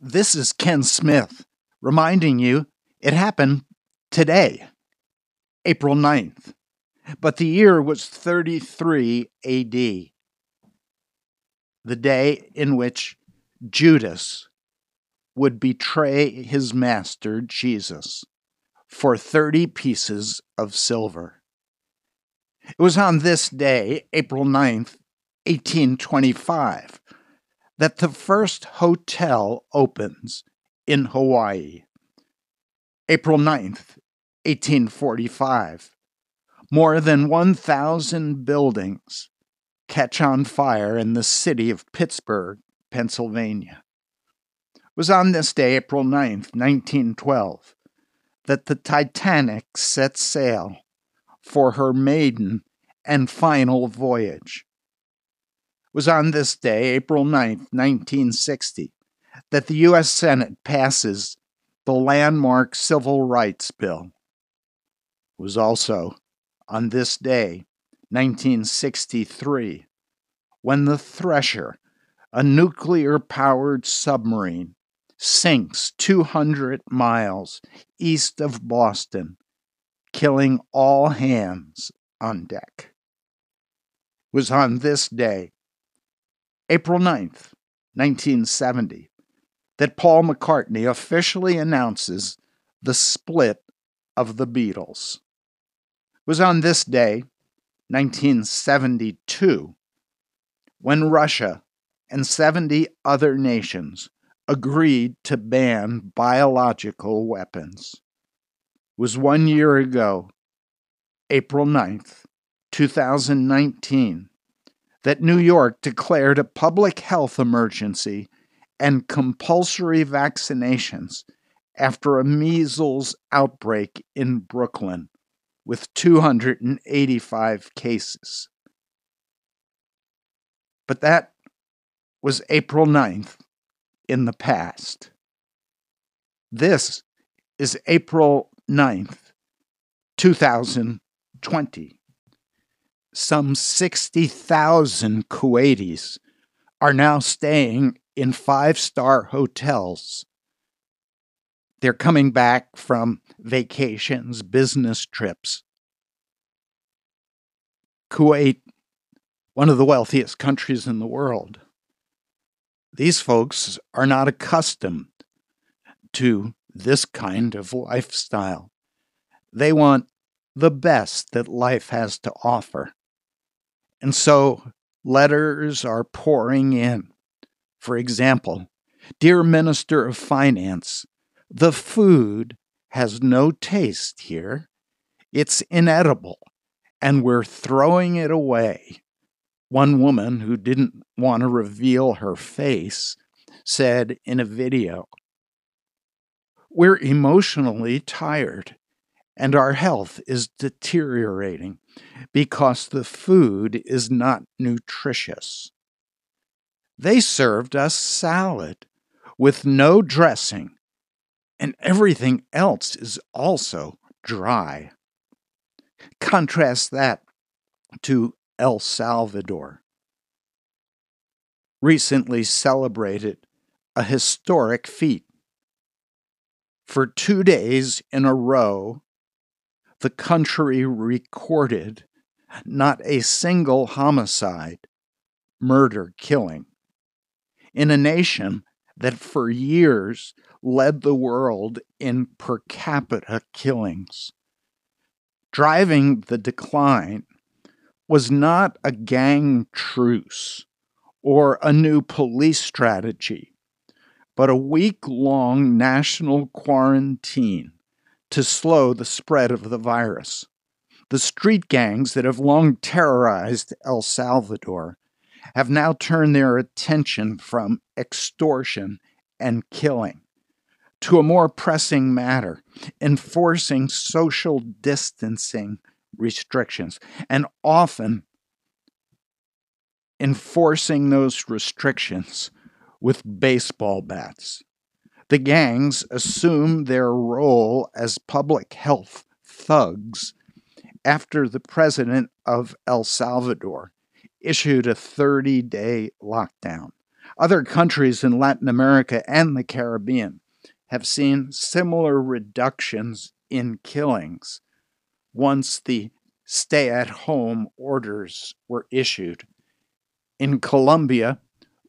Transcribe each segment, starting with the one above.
This is Ken Smith reminding you it happened today, April 9th. But the year was 33 AD, the day in which Judas would betray his master, Jesus, for 30 pieces of silver. It was on this day, April 9th, 1825, that the first hotel opens in Hawaii. April 9th, 1845, more than 1,000 buildings catch on fire in the city of Pittsburgh, Pennsylvania. It was on this day, April 9th, 1912, that the Titanic set sail for her maiden and final voyage. Was on this day, April 9th, 1960, that the U.S. Senate passes the landmark Civil Rights Bill. It was also on this day, 1963, when the Thresher, a nuclear powered submarine, sinks 200 miles east of Boston, killing all hands on deck. It was on this day, April 9th, 1970, that Paul McCartney officially announces the split of the Beatles. It was on this day, 1972, when Russia and 70 other nations agreed to ban biological weapons. It was one year ago, April 9th, 2019, that New York declared a public health emergency and compulsory vaccinations after a measles outbreak in Brooklyn with 285 cases. But that was April 9th in the past. This is April 9th, 2020. Some 60,000 Kuwaitis are now staying in five star hotels. They're coming back from vacations, business trips. Kuwait, one of the wealthiest countries in the world. These folks are not accustomed to this kind of lifestyle. They want the best that life has to offer. And so letters are pouring in. For example, Dear Minister of Finance, the food has no taste here. It's inedible, and we're throwing it away. One woman who didn't want to reveal her face said in a video, We're emotionally tired and our health is deteriorating because the food is not nutritious. They served us salad with no dressing, and everything else is also dry. Contrast that to El Salvador. Recently celebrated a historic feat. For two days in a row, the country recorded not a single homicide, murder, killing. In a nation that for years led the world in per capita killings. Driving the decline was not a gang truce or a new police strategy, but a week long national quarantine to slow the spread of the virus. The street gangs that have long terrorized El Salvador have now turned their attention from extortion and killing to a more pressing matter, enforcing social distancing restrictions, and often enforcing those restrictions with baseball bats. The gangs assume their role as public health thugs after the president of El Salvador issued a 30 day lockdown. Other countries in Latin America and the Caribbean have seen similar reductions in killings once the stay at home orders were issued. In Colombia,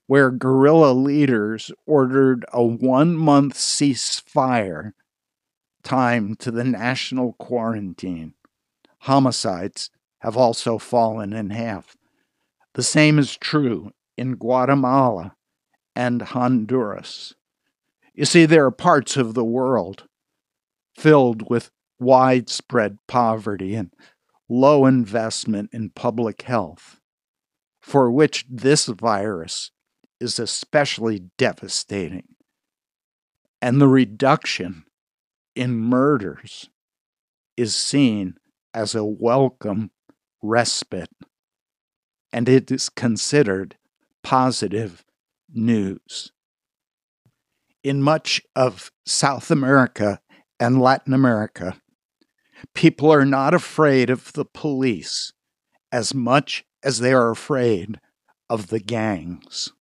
where guerrilla leaders ordered a one month ceasefire time to the national quarantine, homicides have also fallen in half. The same is true in Guatemala and Honduras. You see, there are parts of the world filled with widespread poverty and low investment in public health, for which this virus is especially devastating. And the reduction in murders is seen as a welcome respite, and it is considered positive news. In much of South America and Latin America, people are not afraid of the police as much as they are afraid of the gangs.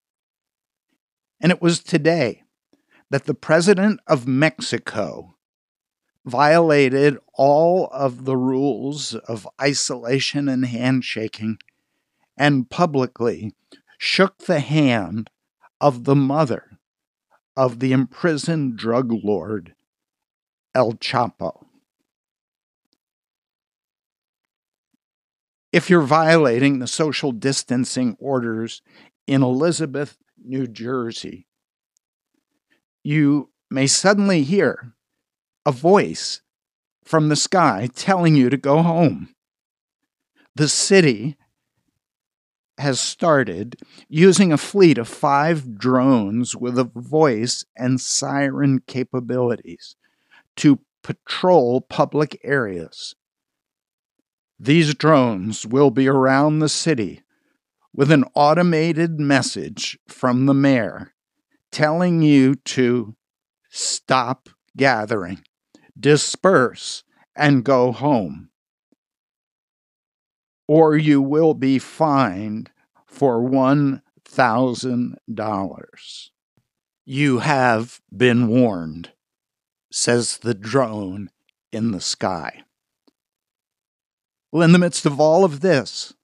And it was today that the president of Mexico violated all of the rules of isolation and handshaking and publicly shook the hand of the mother of the imprisoned drug lord El Chapo. If you're violating the social distancing orders in Elizabeth, New Jersey, you may suddenly hear a voice from the sky telling you to go home. The city has started using a fleet of five drones with a voice and siren capabilities to patrol public areas. These drones will be around the city with an automated message from the mayor telling you to stop gathering disperse, and go home. Or you will be fined for $1,000. You have been warned, says the drone in the sky. Well, in the midst of all of this,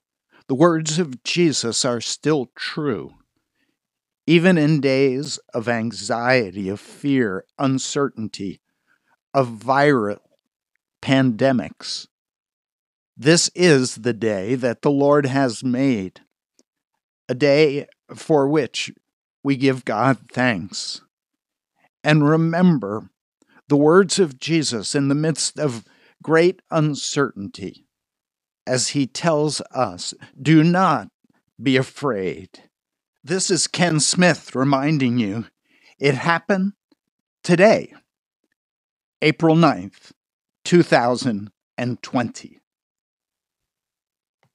the words of Jesus are still true. Even in days of anxiety, of fear, uncertainty, of viral pandemics. This is the day that the Lord has made, a day for which we give God thanks. And remember the words of Jesus in the midst of great uncertainty as he tells us, Do not be afraid. This is Ken Smith reminding you it happened today. April 9th, 2020.